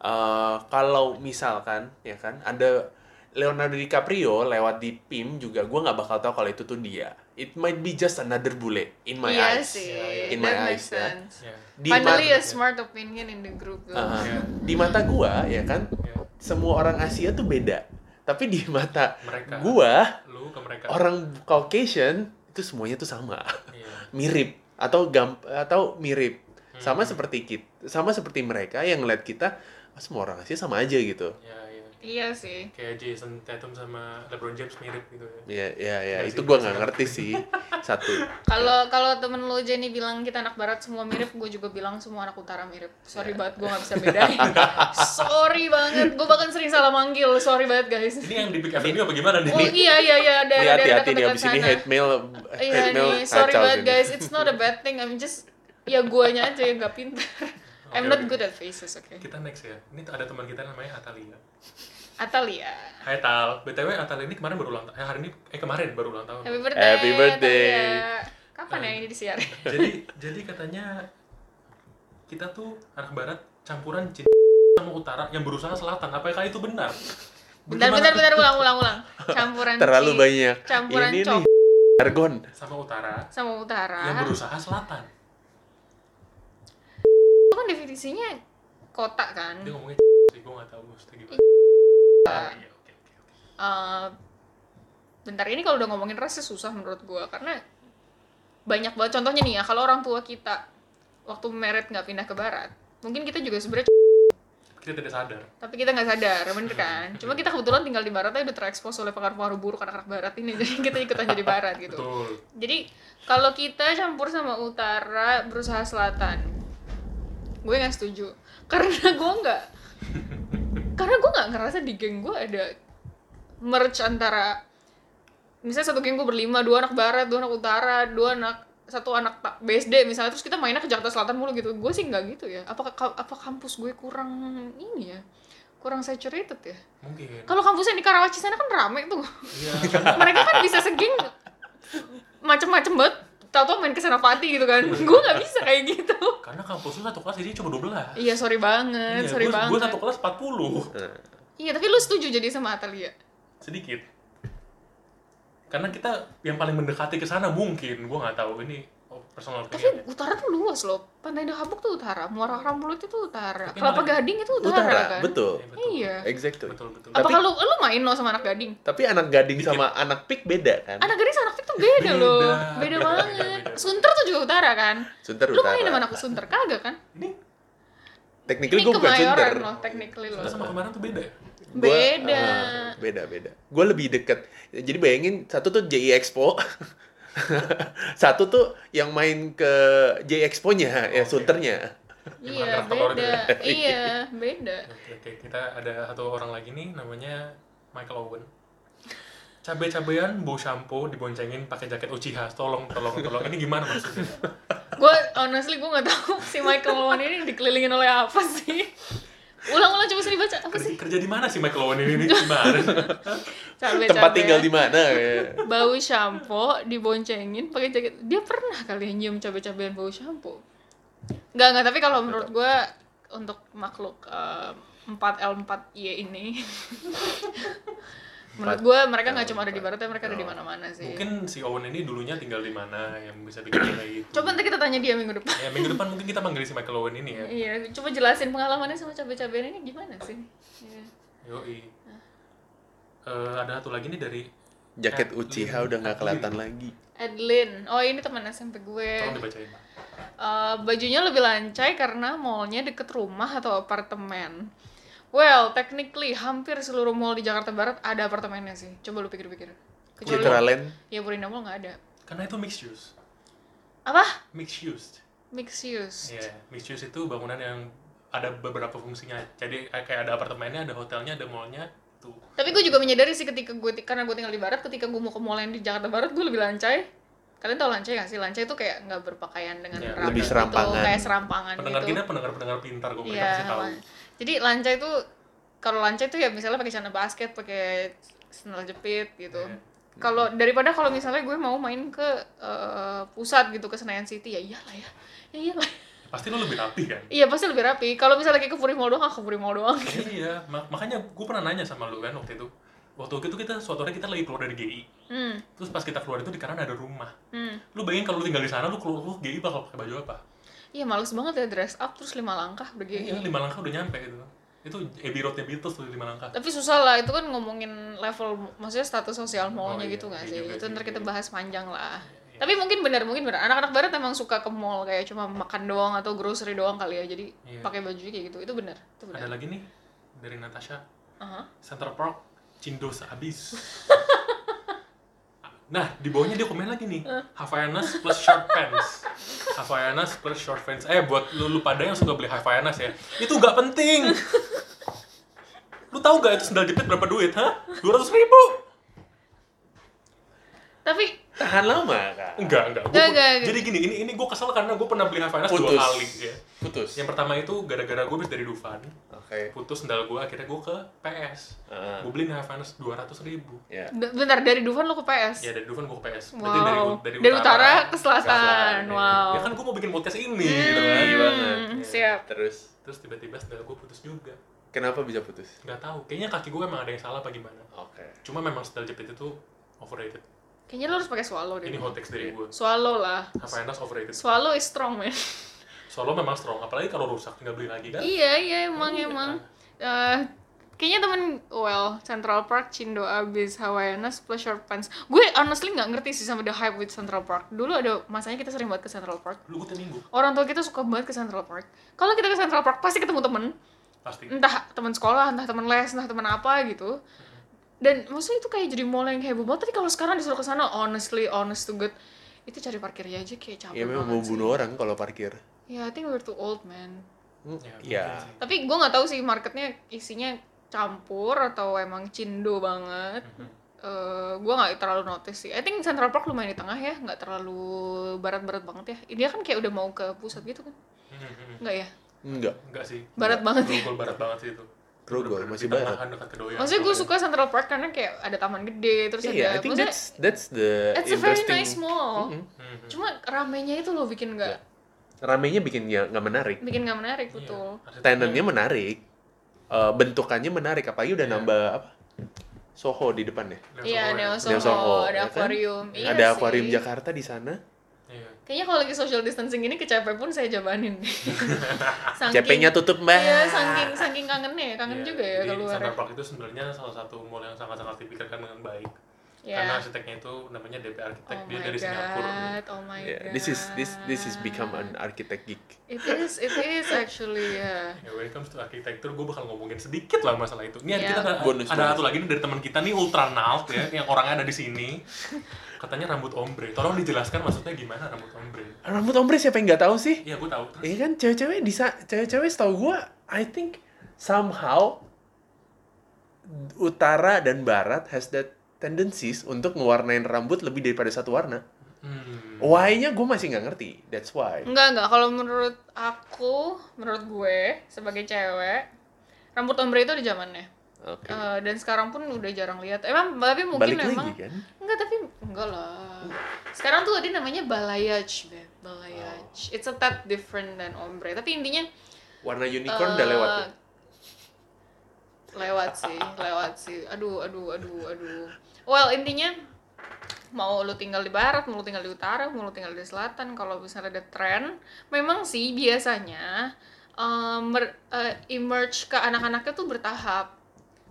eh, kalau misalkan ya kan ada Leonardo DiCaprio lewat di PIM juga gue nggak bakal tahu kalau itu tuh dia. It might be just another bullet in my iya eyes. sih, In that my makes eyes, ya. sense. Ya. Di Finally a smart opinion in the group though. Uh-huh. Ya. di mata gua ya kan Ya. semua orang Asia tuh beda. Tapi di mata Mereka. gua Lu ke mereka. orang Caucasian itu semuanya tuh sama Iya. (laughs) mirip atau gam atau mirip sama Hmm. seperti kita sama seperti mereka yang ngeliat kita "Ah, semua orang Asia sama aja gitu ya. Iya sih. Kayak Jason Tatum sama LeBron James mirip gitu ya. ya ya ya Nggak itu gua nggak nggak ngerti sih (laughs) satu Kalau kalau temen lo Jenny bilang kita anak barat semua mirip, gue juga bilang semua anak utara mirip. Sorry Ya. banget gue gak bisa bedain. (laughs) sorry banget, gue bahkan sering salah manggil. Sorry banget guys. Ini yang di Big Avenue apa gimana nih? Oh iya iya iya ini dari dari hati-hati nih ini sana. hate mail Iya mail nih, sorry banget guys. It's not a bad thing. I'm just ya guanya aja yang gak pintar. I'm not good at faces, oke. Kita next ya. Ini ada teman kita namanya Atalia. Atalia. Hai Tal, BTW Atalia ini kemarin baru ulang tahun. Eh, hari ini eh kemarin baru ulang tahun. Happy birthday. Happy birthday. Atalia. Kapan ya ini disiarin? (laughs) jadi jadi katanya kita tuh anak barat campuran cinta sama utara yang berusaha selatan. Apakah itu benar? Bentar, bentar, bentar, ulang, ulang, ulang. Campuran terlalu ci- banyak campuran ini cok nih jargon Sama utara sama utara. yang berusaha selatan. Itu kan definisinya kota kan. Dia ngomongnya sih, gue nggak tahu maksudnya gimana. Eh, bentar ini kalau udah ngomongin ras susah menurut gua karena banyak banget contohnya nih ya kalau orang tua kita waktu meret nggak pindah ke barat mungkin kita juga sebenarnya Kita tidak sadar. tapi kita nggak sadar bener kan cuma kita kebetulan tinggal di barat aja udah terekspos oleh pengaruh-pengaruh buruk anak-anak barat ini (laughs) jadi kita ikutan jadi barat gitu Betul. jadi kalau kita campur sama utara berusaha selatan gue nggak setuju karena gue nggak karena gue nggak ngerasa di geng gue ada merge antara misalnya satu geng gue berlima dua anak barat dua anak utara dua anak satu anak BSD misalnya terus kita mainnya ke Jakarta Selatan mulu gitu. Gue sih nggak gitu ya. Apa apa kampus gue kurang ini ya? Kurang saturated ya? Mungkin. kalau kampus yang di Karawaci sana kan rame tuh. Iya. (laughs) mereka kan bisa segeng macem-macem banget tau-tau main ke Senopati gitu kan. Gue nggak bisa kayak gitu. Karena kampus lu satu kelas jadi cuma 12. iya sorry banget Iya, sorry gua, banget. gua satu kelas 40. iya tapi lu setuju jadi sama Atalia? Sedikit. Karena kita yang paling mendekati ke sana mungkin, gua nggak tahu. Ini oh, personal tapi opinion. utara tuh luas loh. Pantai Dahabuk tuh utara Muara Rambut itu utara. Tapi Kelapa mereka- Gading itu utara, utara kan? betul. Ya, betul. iya. Exactly. Betul, betul. apa Tapi- kalau lu main lo sama anak gading? Tapi anak gading sama anak pik beda kan? Anak gading sama anak Pik tuh beda, Beda, loh. Beda, beda, beda, banget. beda. Sunter tuh juga utara kan? Sunter lu utara. main sama anak Sunter? Kagak kan? Ini technically ini gue bukan Sunter. kemayoran loh technically loh. Sama kemarin tuh beda. ya? Gua, Beda. eh, beda beda. Gue lebih deket. Jadi bayangin satu tuh JI Expo. (laughs) Satu tuh yang main ke JI Expo-nya ya Oke. Sunternya. Iya kerak telur beda. gitu iya beda. Oke, oke, kita ada satu orang lagi nih namanya Michael Owen. Cabe-cabean bau shampoo diboncengin pakai jaket Uchiha. Tolong, tolong, tolong. Ini gimana maksudnya? gue honestly gue nggak tahu si Michael Owen ini dikelilingin oleh apa sih ulang-ulang coba sih dibaca apa Kerja, sih kerja di mana sih Michael Owen ini? Gimana? cabe tempat tinggal di mana ya. bau shampoo diboncengin pakai jaket dia pernah kali ya nyium cabe-cabean bau shampoo Enggak, enggak, tapi kalau menurut gue untuk makhluk eh, 4L4Y ini menurut gue mereka nggak cuma ada di barat ya mereka ada di mana-mana sih. Mungkin si Owen ini dulunya tinggal di mana yang bisa bikin dia kayak gitu. Coba nanti kita tanya dia minggu depan. Ya minggu depan mungkin kita panggil si Michael Owen ini ya. Iya, coba jelasin pengalamannya sama cabai-cabean ini gimana sih? Iya. Yoi. Eh, ada satu lagi nih dari Jaket Adeline. Uchiha udah nggak kelihatan lagi. Adeline, oh ini teman SMP gue. tolong dibacain. Eh, bajunya lebih lancai karena mallnya deket rumah atau apartemen. Well, technically hampir seluruh mall di Jakarta Barat ada apartemennya sih. Coba lu pikir-pikir. Kecuali Citra Land ya Purina Mall nggak ada. Karena itu mixed use. Apa? Mixed use. Mixed use. Iya, mixed use itu bangunan yang ada beberapa fungsinya. Jadi kayak ada apartemennya, ada hotelnya, ada mallnya. Tuh. Tapi gue juga menyadari sih ketika gue karena gue tinggal di Barat, ketika gue mau ke mall yang di Jakarta Barat, gue lebih lancai. Kalian tau lancai gak sih? Lancai itu kayak nggak berpakaian dengan Ya, lebih gitu, serampangan. kayak serampangan Pendengar gitu. kita pendengar-pendengar pintar gue mereka Iya. pasti tahu. Jadi lancai itu kalau lancai itu ya misalnya pakai celana basket, pakai sandal jepit gitu. Iya. Kalau daripada kalau misalnya gue mau main ke eh, pusat gitu ke Senayan City ya iyalah ya. Ya iyalah. Pasti lo lebih rapi kan? Iya pasti lebih rapi. Kalau misalnya kayak ke Puri Mall doang, ah, ke Puri Mall doang. iya, ma- makanya gue pernah nanya sama lu kan waktu itu. Waktu itu kita suatu hari kita lagi keluar dari GI. Hmm. Terus pas kita keluar itu di kanan ada rumah. Hmm. Lu bayangin kalau lu tinggal di sana lu keluar lu GI bakal pakai baju apa? Iya males banget ya dress up terus lima langkah begini. Iya, lima langkah udah nyampe gitu. Itu Abbey Roadnya Beatles tuh lima langkah. Tapi susah lah, itu kan ngomongin level, maksudnya status sosial mallnya Oh, iya, gitu nggak iya sih? juga itu ntar kita iya. bahas panjang lah. Iya. Tapi mungkin benar, mungkin benar. Anak-anak barat emang suka ke mall kayak cuma makan doang atau grocery doang kali ya. Jadi Iya. pakai baju kayak gitu. Itu benar. Itu benar. Ada lagi nih dari Natasha. Aha. Central Park Cindos habis. (laughs) Nah, di bawahnya dia komen lagi nih. Havaianas plus short pants. Havaianas plus short pants. Eh, buat lu, lu pada yang suka beli Havaianas ya. Itu nggak penting. Lu tahu nggak itu sendal jepit berapa duit, hah? 200 ribu? Tapi tahan lama kak. Enggak, enggak. Gua- Enggak, enggak, enggak. Jadi gini, ini ini gue kesel karena gue pernah beli Havaianas dua Putus. kali ya. Putus. Yang pertama itu gara-gara gue habis dari Dufan, Oke. putus sendal gue, akhirnya gue ke PS. Ah, Gue beli Havaianas 200 ribu. ya. d- bentar dari Dufan lo ke PS. Ya dari Dufan gue ke PS. wow. Berarti Dari, utara, ke selatan. selatan, ya. wow. Ya kan gue mau bikin podcast ini gitu kan. Banget. Hmm, siap. Terus Terus tiba-tiba sendal gue putus juga. kenapa bisa putus? Nggak tahu. Kayaknya kaki gue emang ada yang salah apa gimana. Oke. Cuma memang sendal jepit itu overrated. Kayaknya lo harus pakai swallow deh. Ini hot takes dari gue. Swallow lah. Havaianas overrated. Swallow is strong man. (laughs) Solo memang strong. Apalagi kalau rusak tinggal beli lagi kan. iya iya emang Iya. emang. Eh, kayaknya temen well Central Park Cindo abis Havaianas plus short pants. Gue honestly nggak ngerti sih sama the hype with Central Park. Dulu ada masanya kita sering banget ke Central Park. Lu gue tiap minggu. Orang tua kita suka banget ke Central Park. Kalau kita ke Central Park pasti ketemu temen, Pasti. entah teman sekolah, entah teman les, entah teman apa gitu. Dan maksudnya itu kayak jadi mall yang heboh banget. Tapi kalau sekarang disuruh ke sana, honestly, honest to God, itu cari parkirnya aja kayak capek Ya memang mau bunuh orang kalau parkir. Ya, I think we're too old, man. Hmm, Ya, Ya. mungkin sih. Tapi gue nggak tahu sih marketnya isinya campur atau emang cindo banget. Mhm. Eh gue nggak terlalu notice sih. I think Central Park lumayan di tengah ya, nggak terlalu barat-barat banget ya. Dia kan kayak udah mau ke pusat gitu kan? Mhm. Nggak ya? Enggak. Enggak sih. Barat banget ya. Grogol barat banget sih itu. Grogol, masih barat. kan dekat. Maksudnya gue suka Central Park karena kayak ada taman gede terus Iya, ada. I think that's that's the it's a very nice mall. Mhm. Mhm. Cuma ramenya itu loh bikin nggak Ramenya bikin ya nggak menarik. bikin nggak menarik Iya, betul. arsitekturnya- Tenannya menarik. Eh, bentukannya menarik apalagi udah Iya. nambah apa? Soho di depannya. Neo Iya, Soho ya. Neo Neo Soho, Soho, ada ya kan? akuarium. Iya ada sih. akuarium Jakarta di sana. Iya. Kayaknya kalau lagi social distancing ini ke CP pun saya jabanin. (laughs) Saking- CP-nya tutup, Mbak. Iya, saking saking kangennya ya, kangen Iya, juga ya keluar. Central Park itu sebenarnya salah satu mall yang sangat-sangat dipikirkan dengan baik. Ya. Karena arsiteknya itu namanya DP Arsitek, Oh dia dari Singapura. god, oh my Yeah, god. this is this this is become an architect geek. It is, it is actually ya. Ya, when it comes to arsitektur, gue bakal ngomongin sedikit lah masalah itu. Ini ada Iya. kita ada, Bonus, ada bonus. satu lagi nih dari teman kita nih ultra nalt ya, yang orangnya ada di sini. Katanya rambut ombre. Tolong dijelaskan maksudnya gimana rambut ombre? Rambut ombre siapa yang nggak tahu sih? Iya, gue tahu. Terus, Iya kan cewek-cewek di sa- cewek-cewek setahu gua I think somehow utara dan barat has that tendencies untuk ngewarnain rambut lebih daripada satu warna. hmm, Why-nya gue masih nggak ngerti. That's why. Enggak, enggak. Kalau menurut aku, menurut gue sebagai cewek, rambut ombre itu di zamannya. Oke. Eh, dan sekarang pun udah jarang lihat. Emang tapi mungkin Balik memang lagi kan? enggak tapi enggak lah. sekarang tuh dia namanya balayage, Beb. Balayage. It's a tad different than ombre. Tapi intinya Warna unicorn udah lewat. eh, ya? lewat sih, lewat sih. Aduh, aduh, aduh, aduh. Well, intinya mau lu tinggal di barat, mau lu tinggal di utara, mau lu tinggal di selatan, kalau misalnya ada tren, memang sih biasanya eh, mer- eh, emerge ke anak-anaknya tuh bertahap.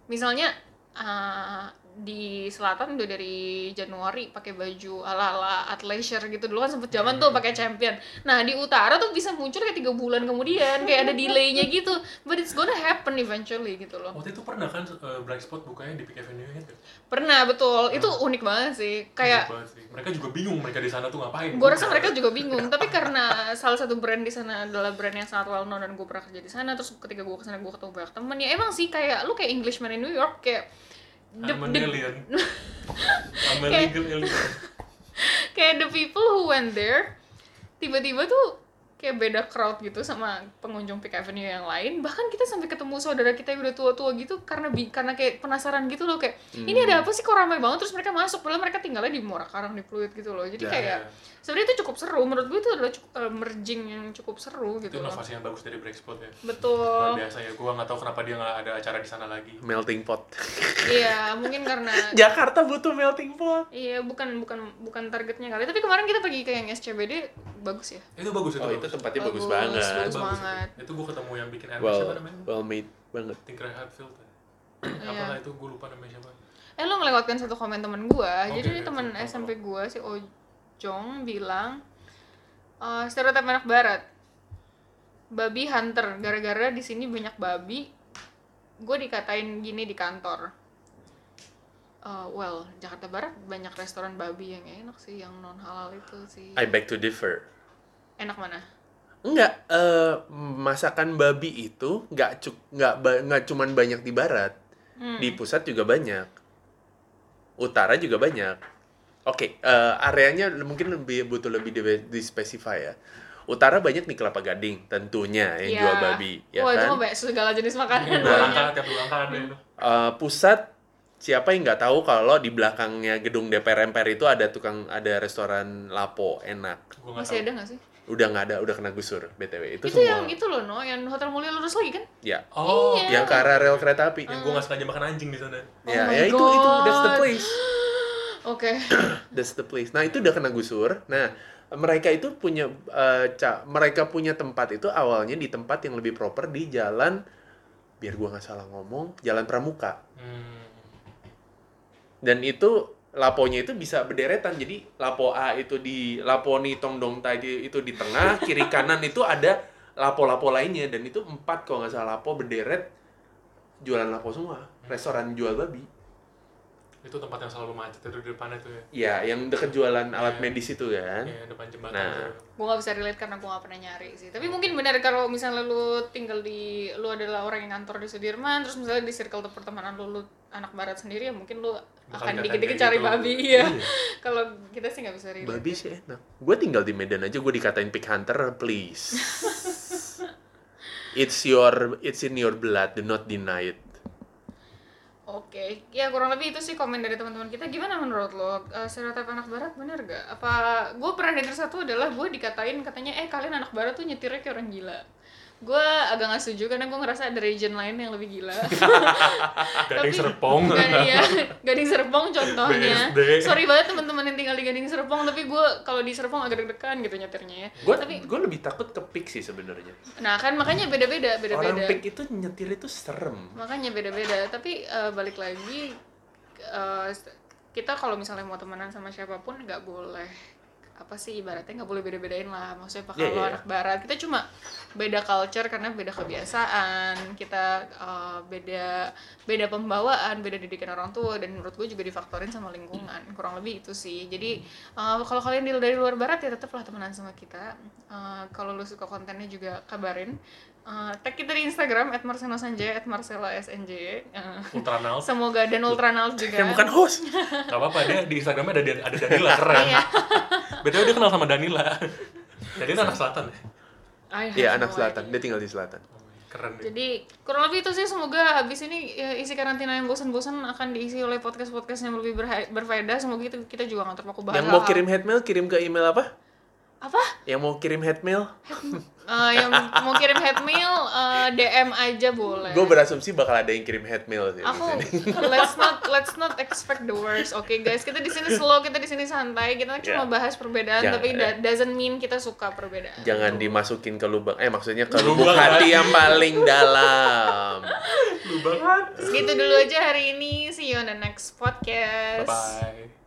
Misalnya eh, di selatan udah dari Januari pakai baju ala-ala athleisure gitu dulu kan sempet zaman tuh pakai champion. Nah di utara tuh bisa muncul kayak tiga bulan kemudian kayak ada delaynya gitu. But it's gonna happen eventually gitu loh. Waktu itu pernah kan uh, Bright Spot bukanya di Peak Avenue gitu? Pernah betul. Itu unik banget sih. Kayak Unik banget sih. Mereka juga bingung mereka di sana tuh ngapain. gue rasa mereka juga (laughs) bingung tapi karena salah satu brand di sana adalah brand yang sangat well known dan gue pernah kerja di sana terus ketika gue ke sana gue ketemu banyak temen ya emang sih kayak lu kayak Englishman in New York kayak I'm an the- alien. (laughs) I'm a legal alien. (laughs) kayak the people who went there tiba-tiba tuh kayak beda crowd gitu sama pengunjung Peak Avenue yang lain bahkan kita sampai ketemu saudara kita yang udah tua-tua gitu karena bi karena kayak penasaran gitu loh kayak ini ada apa sih kok ramai banget terus mereka masuk padahal mereka tinggalnya di Muara Karang di Pluit gitu loh jadi Ya, kayak ya. sebenarnya itu cukup seru menurut gue itu adalah cukup, eh, merging yang cukup seru Itu gitu loh inovasi yang bagus dari Bright Spot ya. betul Luar biasa ya. Gua nggak tahu kenapa dia nggak ada acara di sana lagi. Melting pot. iya mungkin karena (laughs) Jakarta butuh melting pot. iya bukan bukan bukan targetnya kali tapi kemarin kita pergi ke yang SCBD bagus ya Itu bagus itu. Oh, itu bagus. Tempatnya bagus, Bagus, banget. bagus. Bagus banget. Itu. Itu gua ketemu yang bikin anime Well, siapa namanya? well made banget. Tinker Hatfield. ya. Iya. Apalah itu gua lupa namanya siapa. Eh lo melewatkan satu komen temen gua. Oke, Jadi ini oke, temen oke. SMP gua si Ojong bilang eh stereotip anak barat. Babi hunter gara-gara di sini banyak babi. Gue dikatain gini di kantor. Eh, well, Jakarta Barat banyak restoran babi yang enak sih, yang non halal itu sih. I beg to differ. Enak mana? Enggak, eh, masakan babi itu nggak cuk nggak ba- nggak cuman banyak di barat, Hmm. di pusat juga banyak, utara juga banyak. Oke, eh, areanya mungkin lebih butuh lebih di, di specify ya. Utara banyak di Kelapa Gading, tentunya yang Iya. jual babi, ya Wah, itu kan? mah banyak segala jenis makanan. Tiap langkah ada itu. Eh, pusat siapa yang nggak tahu kalau di belakangnya gedung DPR MPR itu ada tukang ada restoran Lapo enak. Masih tahu. ada nggak sih? Udah nggak ada, udah kena gusur btw. Itu, Itu, semua. yang itu loh, no, yang Hotel Mulia lurus lagi kan? Ya, Oh, Iya. yang ke arah rel kereta api. yang gua nggak sengaja makan anjing di sana. ya, Oh my ya itu itu that's the place. (gasps) Oke. (coughs) That's the place. Nah, itu udah kena gusur. Nah, mereka itu punya eh, ca- mereka punya tempat itu awalnya di tempat yang lebih proper di jalan biar gua nggak salah ngomong, Jalan Pramuka. Hmm. Dan itu laponya itu bisa bederetan. Jadi lapo A itu di laponi tongdong tadi itu di tengah, (laughs) kiri kanan itu ada lapo-lapo lainnya dan itu empat kalau nggak salah lapo berderet jualan lapo semua. Restoran jual babi. Itu tempat yang selalu macet itu di depannya tuh ya. Ya, yang deket jualan alat Iya. medis itu kan. Iya, depan jembatan. Nah. tuh. gue gak bisa relate karena gue gak pernah nyari sih tapi mungkin benar kalau misalnya lu tinggal di lu adalah orang yang kantor di Sudirman terus misalnya di circle pertemanan lu, lu anak barat sendiri ya mungkin lu Bakal akan dikit-dikit cari gitu. babi ya Iya. (laughs) kalau kita sih nggak bisa relate Babi sih enak. Gue tinggal di Medan aja gue dikatain pig hunter, please. (laughs) it's your it's in your blood, do not deny it. Oke, ya kurang lebih itu sih komen dari teman-teman kita. Gimana menurut lo? Uh, stereotip anak barat bener gak? Apa gue pernah dengar satu adalah gue dikatain katanya eh kalian anak barat tuh nyetirnya kayak orang gila. Gue agak gak setuju karena gue ngerasa ada region lain yang lebih gila. (laughs) Gading Serpong. Gak, iya, Gading Serpong contohnya. BSD. Sorry banget teman-teman yang tinggal di Gading Serpong, tapi gue kalau di Serpong agak deg-degan gitu nyetirnya ya. Gue Tapi, gue lebih takut ke pig sih sebenarnya. nah kan makanya beda-beda, Orang beda-beda. pig itu nyetir itu serem. makanya beda-beda tapi eh, balik lagi eh, kita kalau misalnya mau temenan sama siapa pun nggak boleh apa sih ibaratnya nggak boleh beda-bedain lah. Maksudnya apa Iya, kalau iya. anak barat. Kita cuma beda culture karena beda kebiasaan. Kita eh, beda beda pembawaan beda didikan orang tua. Dan menurut gue juga difaktorin sama lingkungan. Kurang lebih itu sih. Jadi eh, kalau kalian dari luar barat ya tetaplah temenan sama kita. Eh, kalau lu suka kontennya juga kabarin Eh, tag kita di Instagram @marcelosanjay @marcelosnj Eh, Ultranal. (laughs) semoga dan ultranal juga Yang bukan host. Gak apa-apa dia di Instagramnya ada ada Danila keren. Iya. Betul dia kenal sama Danila. Jadi anak selatan ya. Have Iya no anak selatan. Dia tinggal di selatan. keren deh. Jadi kurang lebih itu sih semoga habis ini ya, isi karantina yang bosan-bosan akan diisi oleh podcast-podcast yang lebih berfaedah. Semoga kita, kita juga nggak terpaku bahas Yang mau kirim head mail kirim ke email apa? Apa? Yang mau kirim head mail? (laughs) Eh, yang mau kirim head mail eh, DM aja boleh. Gue berasumsi bakal ada yang kirim head mail sih. Aku (laughs) let's not let's not expect the worst, oke guys. Kita di sini slow, kita di sini santai. Kita cuma Ya. bahas perbedaan, Jangan, tapi that doesn't mean kita suka perbedaan. Jangan dimasukin ke lubang. Eh maksudnya ke Lubang hati yang paling dalam. Lu banget. Segitu dulu aja hari ini. See you on the next podcast. Bye bye.